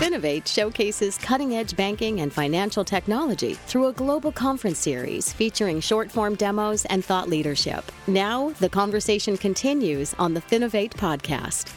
Finovate showcases cutting edge banking and financial technology through a global conference series featuring short form demos and thought leadership. Now, the conversation continues on the Finovate podcast.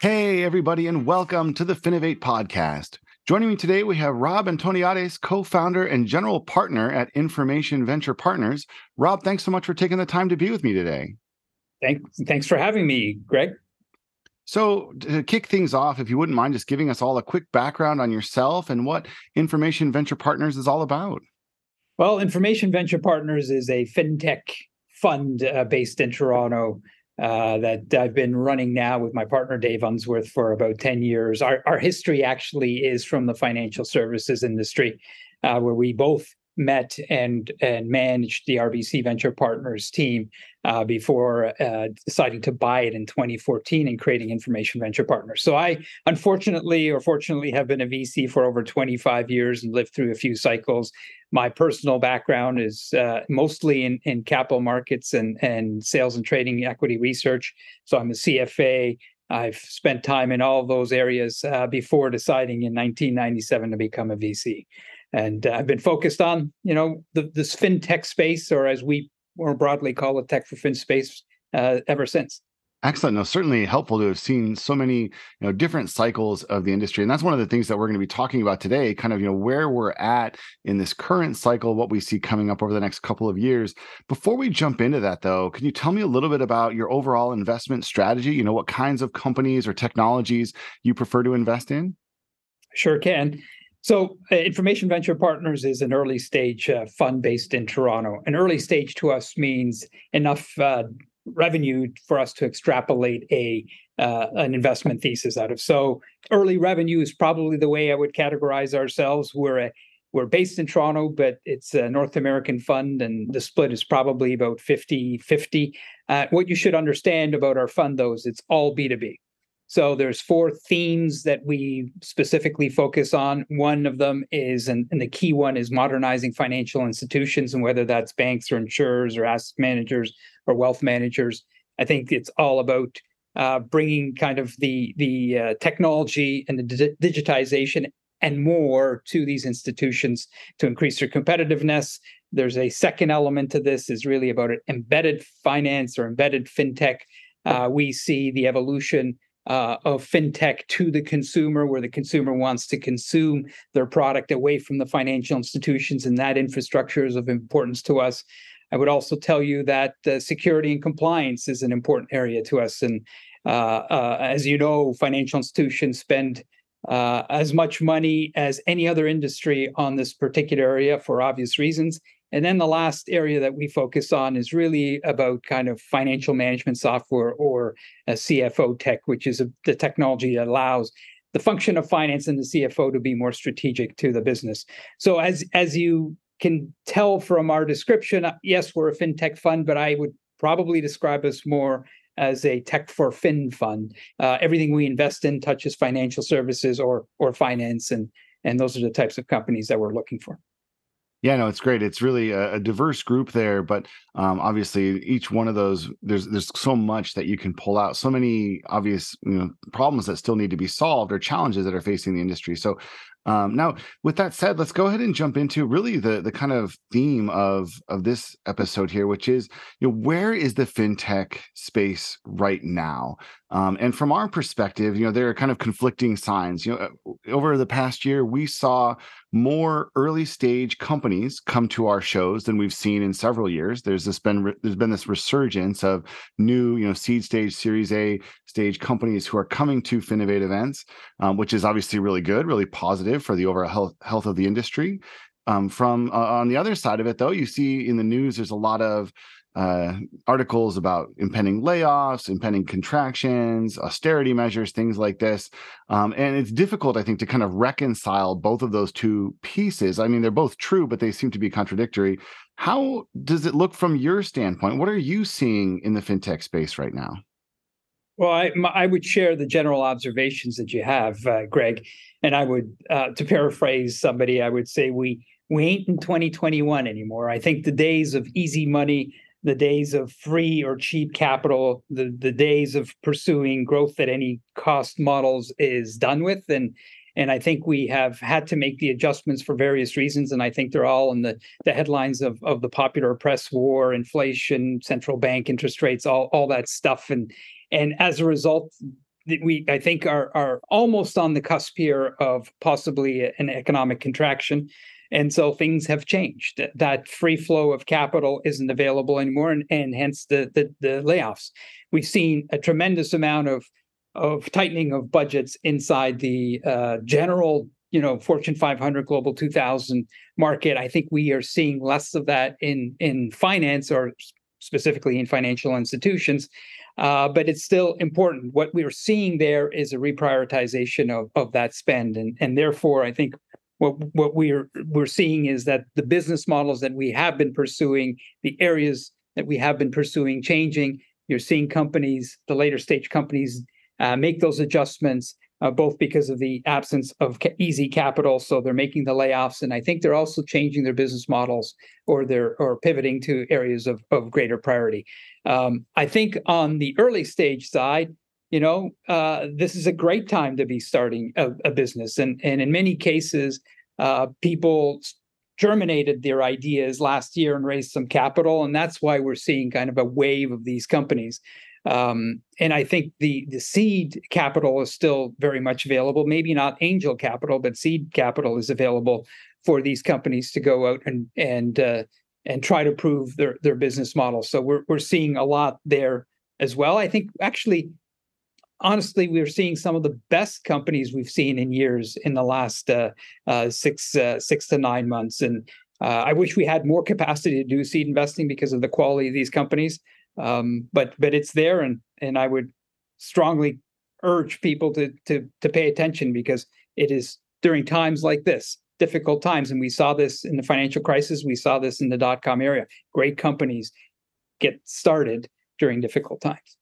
Hey, everybody, and welcome to the Finovate podcast. Joining me today, we have Rob Antoniades, co founder and general partner at Information Venture Partners. Rob, thanks so much for taking the time to be with me today. Thanks, thanks for having me, Greg. So, to kick things off, if you wouldn't mind just giving us all a quick background on yourself and what Information Venture Partners is all about. Well, Information Venture Partners is a fintech fund uh, based in Toronto uh, that I've been running now with my partner Dave Unsworth for about 10 years. Our, our history actually is from the financial services industry, uh, where we both met and and managed the RBC Venture Partners team uh, before uh, deciding to buy it in 2014 and creating Information Venture Partners. So I unfortunately or fortunately have been a VC for over 25 years and lived through a few cycles. My personal background is uh, mostly in, in capital markets and, and sales and trading equity research. So I'm a CFA. I've spent time in all those areas uh, before deciding in 1997 to become a VC and uh, I've been focused on you know the, this fintech space, or as we more broadly call it, tech for fin space, uh, ever since. Excellent. No, certainly helpful to have seen so many, you know, different cycles of the industry. And that's one of the things that we're going to be talking about today, kind of, you know, where we're at in this current cycle, what we see coming up over the next couple of years. Before we jump into that though, can you tell me a little bit about your overall investment strategy? You know, what kinds of companies or technologies you prefer to invest in? Sure can. So, uh, Information Venture Partners is an early stage uh, fund based in Toronto. An early stage to us means enough uh, revenue for us to extrapolate a uh, an investment thesis out of. So, early revenue is probably the way I would categorize ourselves. We're a we're based in Toronto, but it's a North American fund, and the split is probably about 50 50. Uh, what you should understand about our fund, though, is it's all B2B. So there's four themes that we specifically focus on. One of them is, and, and, the key one is modernizing financial institutions, and whether that's banks or insurers or asset managers or wealth managers. I think it's all about uh, bringing kind of the the uh, technology and the di- digitization and more to these institutions to increase their competitiveness. There's a second element to this is really about embedded finance or embedded fintech. Uh, we see the evolution uh, of fintech to the consumer, where the consumer wants to consume their product away from the financial institutions, and that infrastructure is of importance to us. I would also tell you that uh, security and compliance is an important area to us. And uh, uh as you know, financial institutions spend uh, as much money as any other industry on this particular area for obvious reasons. And then the last area that we focus on is really about kind of financial management software or CFO tech, which is a, the technology that allows the function of finance and the CFO to be more strategic to the business. So as as you can tell from our description, uh, yes, we're a fintech fund, but I would probably describe us more as a tech for fin fund. Uh, everything we invest in touches financial services or or finance, and and those are the types of companies that we're looking for. Yeah, no, it's great. It's really a, a diverse group there, but um, obviously each one of those there's there's so much that you can pull out, so many obvious you know problems that still need to be solved or challenges that are facing the industry. So um, now, with that said, let's go ahead and jump into really the the kind of theme of of this episode here, which is you know where is the fintech space right now? Um, and from our perspective, you know there are kind of conflicting signs. You know, uh, over the past year, we saw more early stage companies come to our shows than we've seen in several years. There's this been there's been this resurgence of new you know seed stage, Series A stage companies who are coming to Finovate events, um, which is obviously really good, really positive for the overall health, health of the industry. Um, from uh, on the other side of it, though, you see in the news there's a lot of uh, articles about impending layoffs, impending contractions, austerity measures, things like this. Um, and it's difficult, I think, to kind of reconcile both of those two pieces. I mean, they're both true, but they seem to be contradictory. How does it look from your standpoint? What are you seeing in the fintech space right now? Well, I, I would share the general observations that you have, uh, Greg, and I would, uh, to paraphrase somebody, I would say we we ain't in 2021 anymore. I think the days of easy money the days of free or cheap capital, the the days of pursuing growth at any cost models is done with, and and I think we have had to make the adjustments for various reasons, and I think they're all in the the headlines of of the popular press war, inflation, central bank interest rates, all all that stuff, and and as a result, we I think are are almost on the cusp here of possibly an economic contraction. And so things have changed. That free flow of capital isn't available anymore, and, and hence the, the, the layoffs. We've seen a tremendous amount of of tightening of budgets inside the uh, general, you know, Fortune 500, Global 2000 market. I think we are seeing less of that in in finance or specifically in financial institutions. Uh, but it's still important. What we are seeing there is a reprioritization of, of that spend, and and therefore I think what what we're we're seeing is that the business models that we have been pursuing, the areas that we have been pursuing, changing. You're seeing companies, the later stage companies, uh, make those adjustments, uh, both because of the absence of ca- easy capital, so they're making the layoffs, and I think they're also changing their business models or they're or pivoting to areas of of greater priority. Um, I think on the early stage side, you know, uh, this is a great time to be starting a, a business, and and in many cases, uh, people germinated their ideas last year and raised some capital, and that's why we're seeing kind of a wave of these companies. Um, and I think the the seed capital is still very much available. Maybe not angel capital, but seed capital is available for these companies to go out and and uh, and try to prove their their business model. So we're we're seeing a lot there as well. I think actually, honestly, we're seeing some of the best companies we've seen in years in the last uh, uh, six uh, six to nine months. And uh, I wish we had more capacity to do seed investing because of the quality of these companies. Um, but but it's there, and and I would strongly urge people to to to pay attention because it is during times like this difficult times and we saw this in the financial crisis we saw this in the dot com area great companies get started during difficult times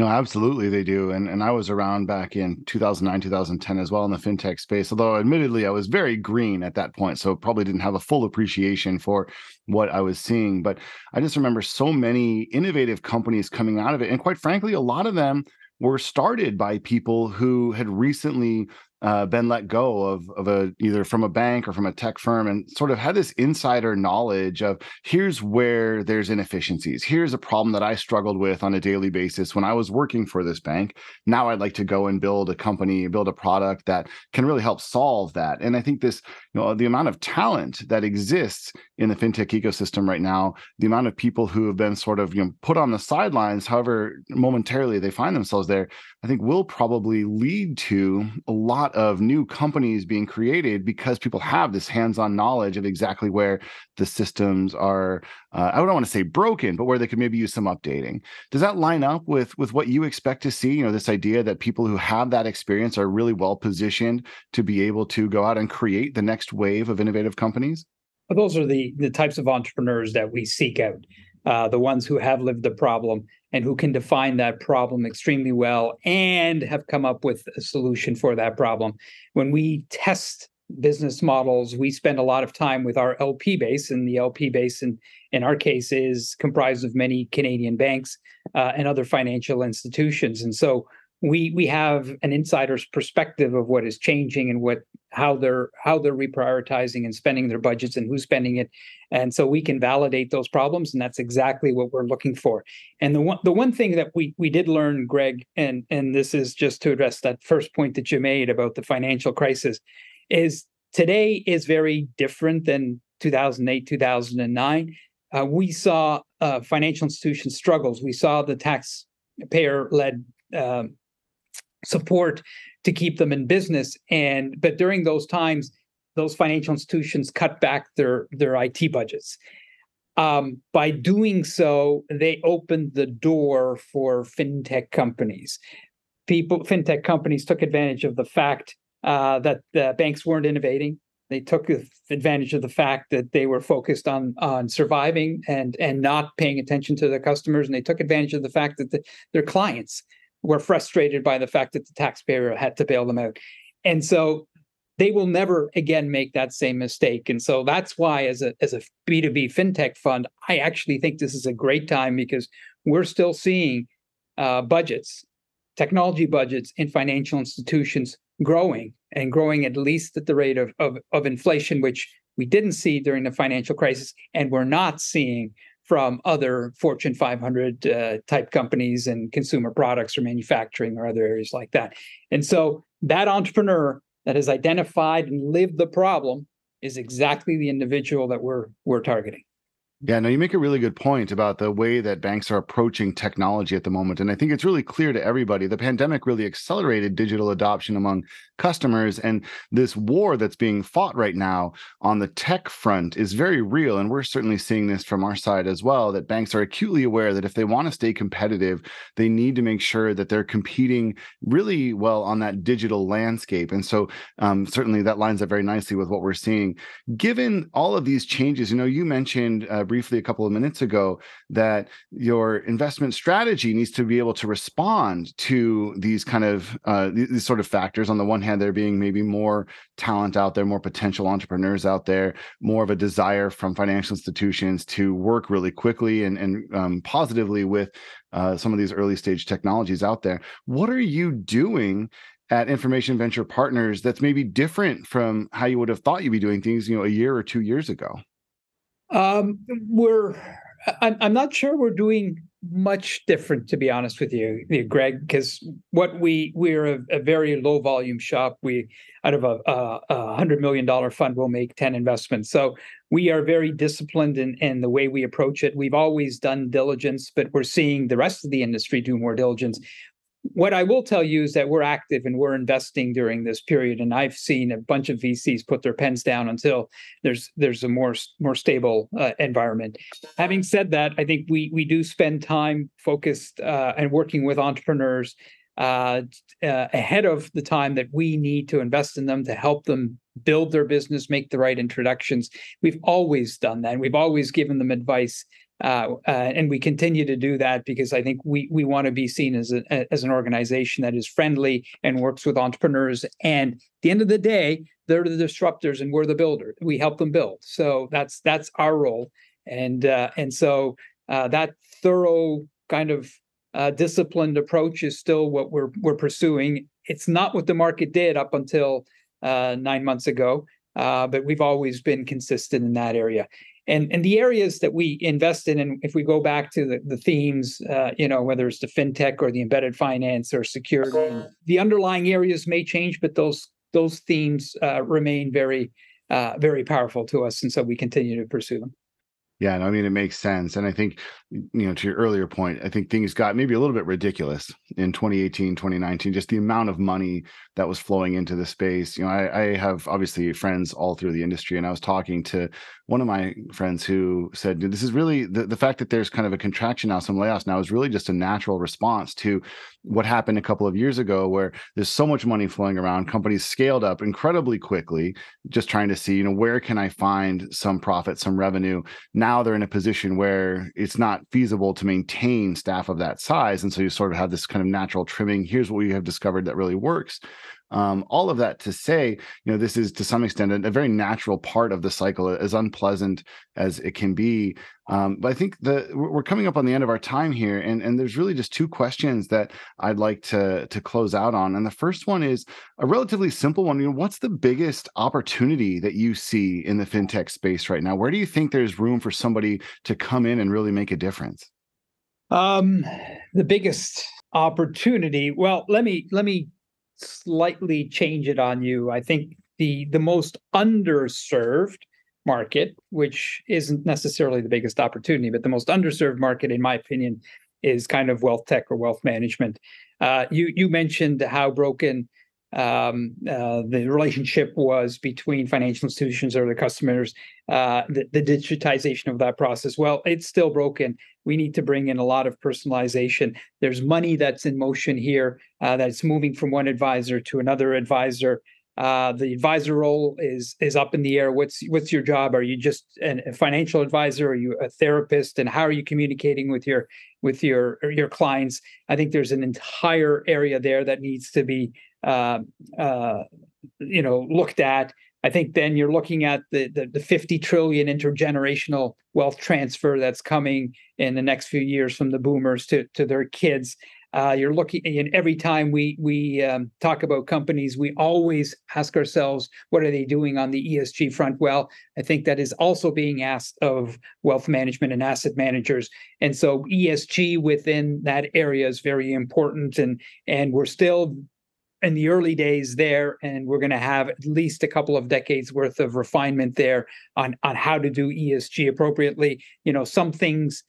no, absolutely they do. And and I was around back in 2009, 2010 as well in the fintech space. Although admittedly I was very green at that point, so probably didn't have a full appreciation for what I was seeing, but I just remember so many innovative companies coming out of it and quite frankly a lot of them were started by people who had recently uh, been let go of of a either from a bank or from a tech firm and sort of had this insider knowledge of here's where there's inefficiencies. Here's a problem that i struggled with on a daily basis when i was working for this bank. Now i'd like to go and build a company build a product that can really help solve that. And i think this you know the amount of talent that exists in the fintech ecosystem right now the amount of people who have been sort of you know put on the sidelines however momentarily they find themselves there i think will probably lead to a lot lot of new companies being created because people have this hands-on knowledge of exactly where the systems are uh, i don't want to say broken but where they could maybe use some updating. Does that line up with with what you expect to see? You know this idea that people who have that experience are really well positioned to be able to go out and create the next wave of innovative companies? Well, those are the the types of entrepreneurs that we seek out uh, the ones who have lived the problem and who can define that problem extremely well and have come up with a solution for that problem. When we test business models, we spend a lot of time with our LP base, and the LP base in, in our case is comprised of many Canadian banks uh, and other financial institutions. And so we we have an insider's perspective of what is changing and what how they're how they're reprioritizing and spending their budgets and who's spending it. And so we can validate those problems and that's exactly what we're looking for. And the one the one thing that we we did learn greg and and this is just to address that first point that you made about the financial crisis is today is very different than 2008 2009 uh, we saw uh, financial institution struggles we saw the taxpayer led um, support to keep them in business. And but during those times, those financial institutions cut back their their IT budgets. Um, by doing so, they opened the door for fintech companies. People, fintech companies took advantage of the fact uh, that the banks weren't innovating. They took advantage of the fact that they were focused on on surviving and and not paying attention to their customers, and they took advantage of the fact that the, their clients were frustrated by the fact that the taxpayer had to bail them out. And so they will never again make that same mistake. And so that's why, as a as a B2B fintech fund, I actually think this is a great time because we're still seeing uh, budgets, technology budgets in financial institutions growing and growing at least at the rate of, of, of inflation, which we didn't see during the financial crisis, and we're not seeing from other Fortune 500 uh, type companies and consumer products or manufacturing or other areas like that. And so that entrepreneur that has identified and lived the problem is exactly the individual that we're we're targeting. Yeah, no, you make a really good point about the way that banks are approaching technology at the moment. And I think it's really clear to everybody the pandemic really accelerated digital adoption among customers. And this war that's being fought right now on the tech front is very real. And we're certainly seeing this from our side as well that banks are acutely aware that if they want to stay competitive, they need to make sure that they're competing really well on that digital landscape. And so, um, certainly, that lines up very nicely with what we're seeing. Given all of these changes, you know, you mentioned. Uh, briefly a couple of minutes ago that your investment strategy needs to be able to respond to these kind of uh, these sort of factors. On the one hand, there being maybe more talent out there, more potential entrepreneurs out there, more of a desire from financial institutions to work really quickly and, and um, positively with uh, some of these early stage technologies out there. What are you doing at information venture partners that's maybe different from how you would have thought you'd be doing things you know a year or two years ago um, we're I'm, I'm not sure we're doing much different, to be honest with you, Greg, because what we we're a, a, very low volume shop. We out of a, a, a hundred million dollar fund, we'll make ten investments. So we are very disciplined in, in the way we approach it. We've always done diligence, but we're seeing the rest of the industry do more diligence what I will tell you is that we're active and we're investing during this period, and I've seen a bunch of VCs put their pens down until there's there's a more more stable uh, environment. Having said that, I think we we do spend time focused uh, and working with entrepreneurs uh, uh ahead of the time that we need to invest in them to help them build their business, make the right introductions. We've always done that. We've always given them advice uh, uh, and we continue to do that because I think we we want to be seen as a, as an organization that is friendly and works with entrepreneurs. And at the end of the day, they're the disruptors and we're the builder. We help them build. So that's that's our role. And uh, and so uh, that thorough kind of uh, disciplined approach is still what we're we're pursuing. It's not what the market did up until uh, nine months ago. but we've always been consistent in that area and and the areas that we invest in and if we go back to the, the themes uh, you know whether it's the fintech or the embedded finance or security the underlying areas may change but those those themes uh, remain very uh, very powerful to us and so we continue to pursue them yeah, I mean, it makes sense. And I think, you know, to your earlier point, I think things got maybe a little bit ridiculous in 2018, 2019, just the amount of money that was flowing into the space. You know, I, I have obviously friends all through the industry, and I was talking to one of my friends who said, this is really the, the fact that there's kind of a contraction now, some layoffs now is really just a natural response to what happened a couple of years ago where there's so much money flowing around companies scaled up incredibly quickly just trying to see you know where can i find some profit some revenue now they're in a position where it's not feasible to maintain staff of that size. And so you sort of have this kind of natural trimming. Here's what we have discovered that really works um, all of that to say, you know, this is to some extent a, a, very natural part of the cycle, as unpleasant as it can be. Um, but I think that we're coming up on the end of our time here, and and there's really just two questions that I'd like to to close out on. And the first one is a relatively simple one. You know, what's the biggest opportunity that you see in the fintech space right now? Where do you think there's room for somebody to come in and really make a difference? Um, the biggest opportunity. Well, let me let me slightly change it on you. I think the the most underserved market, which isn't necessarily the biggest opportunity, but the most underserved market, in my opinion, is kind of wealth tech or wealth management. Uh, you you mentioned how broken um, uh, the relationship was between financial institutions or the customers, uh, the, the, digitization of that process. Well, it's still broken. We need to bring in a lot of personalization. There's money that's in motion here uh, that's moving from one advisor to another advisor. Uh, the advisor role is is up in the air. What's what's your job? Are you just an, a financial advisor? Are you a therapist? And how are you communicating with your with your your clients? I think there's an entire area there that needs to be uh, uh, you know looked at. I think then you're looking at the, the, the 50 trillion intergenerational wealth transfer that's coming in the next few years from the boomers to to their kids. Uh, you're looking, and every time we we um, talk about companies, we always ask ourselves, what are they doing on the ESG front? Well, I think that is also being asked of wealth management and asset managers, and so ESG within that area is very important, and and we're still in the early days there and we're going to have at least a couple of decades worth of refinement there on on how to do ESG appropriately you know some things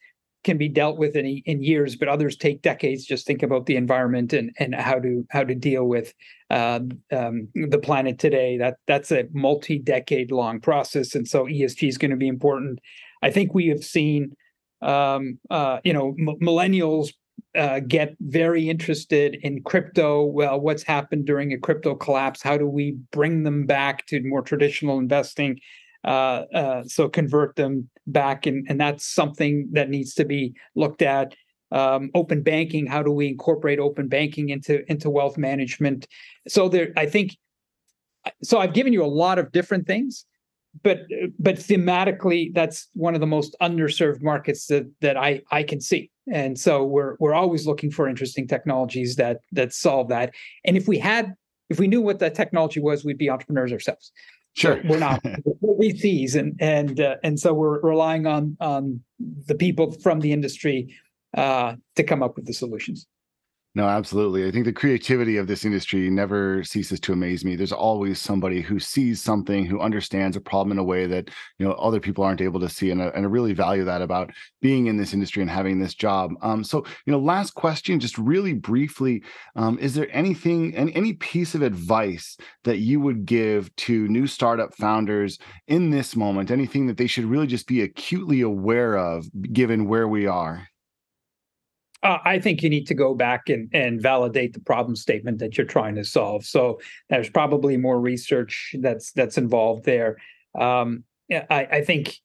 can be dealt with in, in years, but others take decades. Just think about the environment and, and how to how to deal with uh, um, the planet today. That that's a multi-decade long process, and so ESG is going to be important. I think we have seen, um, uh, you know, m- millennials uh, get very interested in crypto. Well, what's happened during a crypto collapse? How do we bring them back to more traditional investing? Uh, uh, so convert them back, and, and that's something that needs to be looked at. Um, open banking, how do we incorporate open banking into into wealth management? So there, I think. So I've given you a lot of different things, but but thematically, that's one of the most underserved markets that that I I can see. And so we're we're always looking for interesting technologies that that solve that. And if we had if we knew what that technology was, we'd be entrepreneurs ourselves. Sure, we're not we're VCs, and and uh, and so we're relying on on the people from the industry uh, to come up with the solutions. No, absolutely. I think the creativity of this industry never ceases to amaze me. There's always somebody who sees something, who understands a problem in a way that you know other people aren't able to see, and I, and I really value that about being in this industry and having this job. Um, so, you know, last question, just really briefly, um, is there anything, any, any piece of advice that you would give to new startup founders in this moment? Anything that they should really just be acutely aware of, given where we are? Uh, I think you need to go back and, and validate the problem statement that you're trying to solve. So there's probably more research that's that's involved there. Um, I, I think,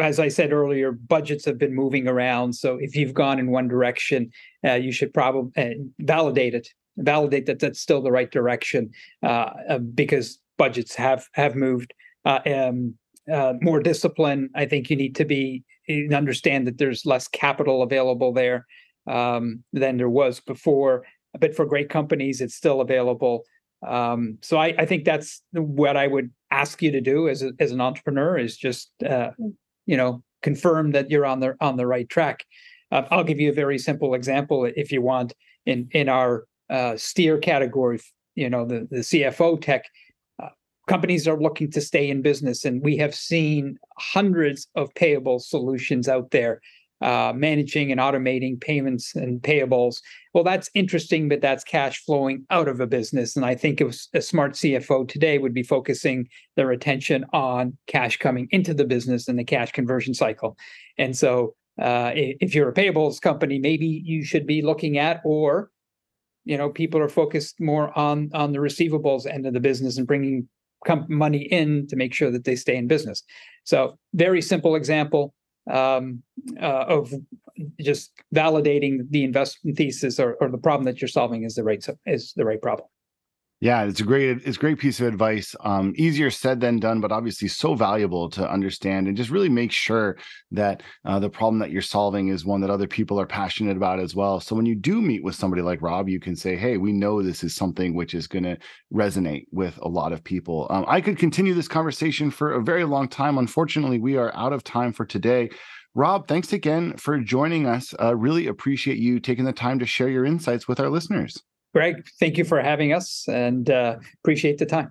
as I said earlier, budgets have been moving around. So if you've gone in one direction, uh, you should probably uh, validate it, validate that that's still the right direction, uh, uh, because budgets have have moved. Uh, um, more discipline. I think you need to be understand that there's less capital available there um, than there was before. But for great companies, it's still available. Um, so I, I, think that's what I would ask you to do as a, as an entrepreneur is just uh, you know confirm that you're on the on the right track. Uh, I'll give you a very simple example if you want in in our uh, steer category. You know the the CFO tech uh, companies are looking to stay in business, and we have seen hundreds of payable solutions out there uh, managing and automating payments and payables. Well, that's interesting, but that's cash flowing out of a business. And I think a smart CFO today would be focusing their attention on cash coming into the business and the cash conversion cycle. And so, uh, if you're a payables company, maybe you should be looking at, or you know, people are focused more on on the receivables end of the business and bringing money in to make sure that they stay in business. So, very simple example um, uh, of just validating the investment thesis or, or the problem that you're solving is the right is the right problem. Yeah, it's a great it's a great piece of advice. Um, easier said than done, but obviously so valuable to understand and just really make sure that uh, the problem that you're solving is one that other people are passionate about as well. So when you do meet with somebody like Rob, you can say, "Hey, we know this is something which is going to resonate with a lot of people." Um, I could continue this conversation for a very long time. Unfortunately, we are out of time for today. Rob, thanks again for joining us. Uh, really appreciate you taking the time to share your insights with our listeners. Greg, thank you for having us and uh, appreciate the time.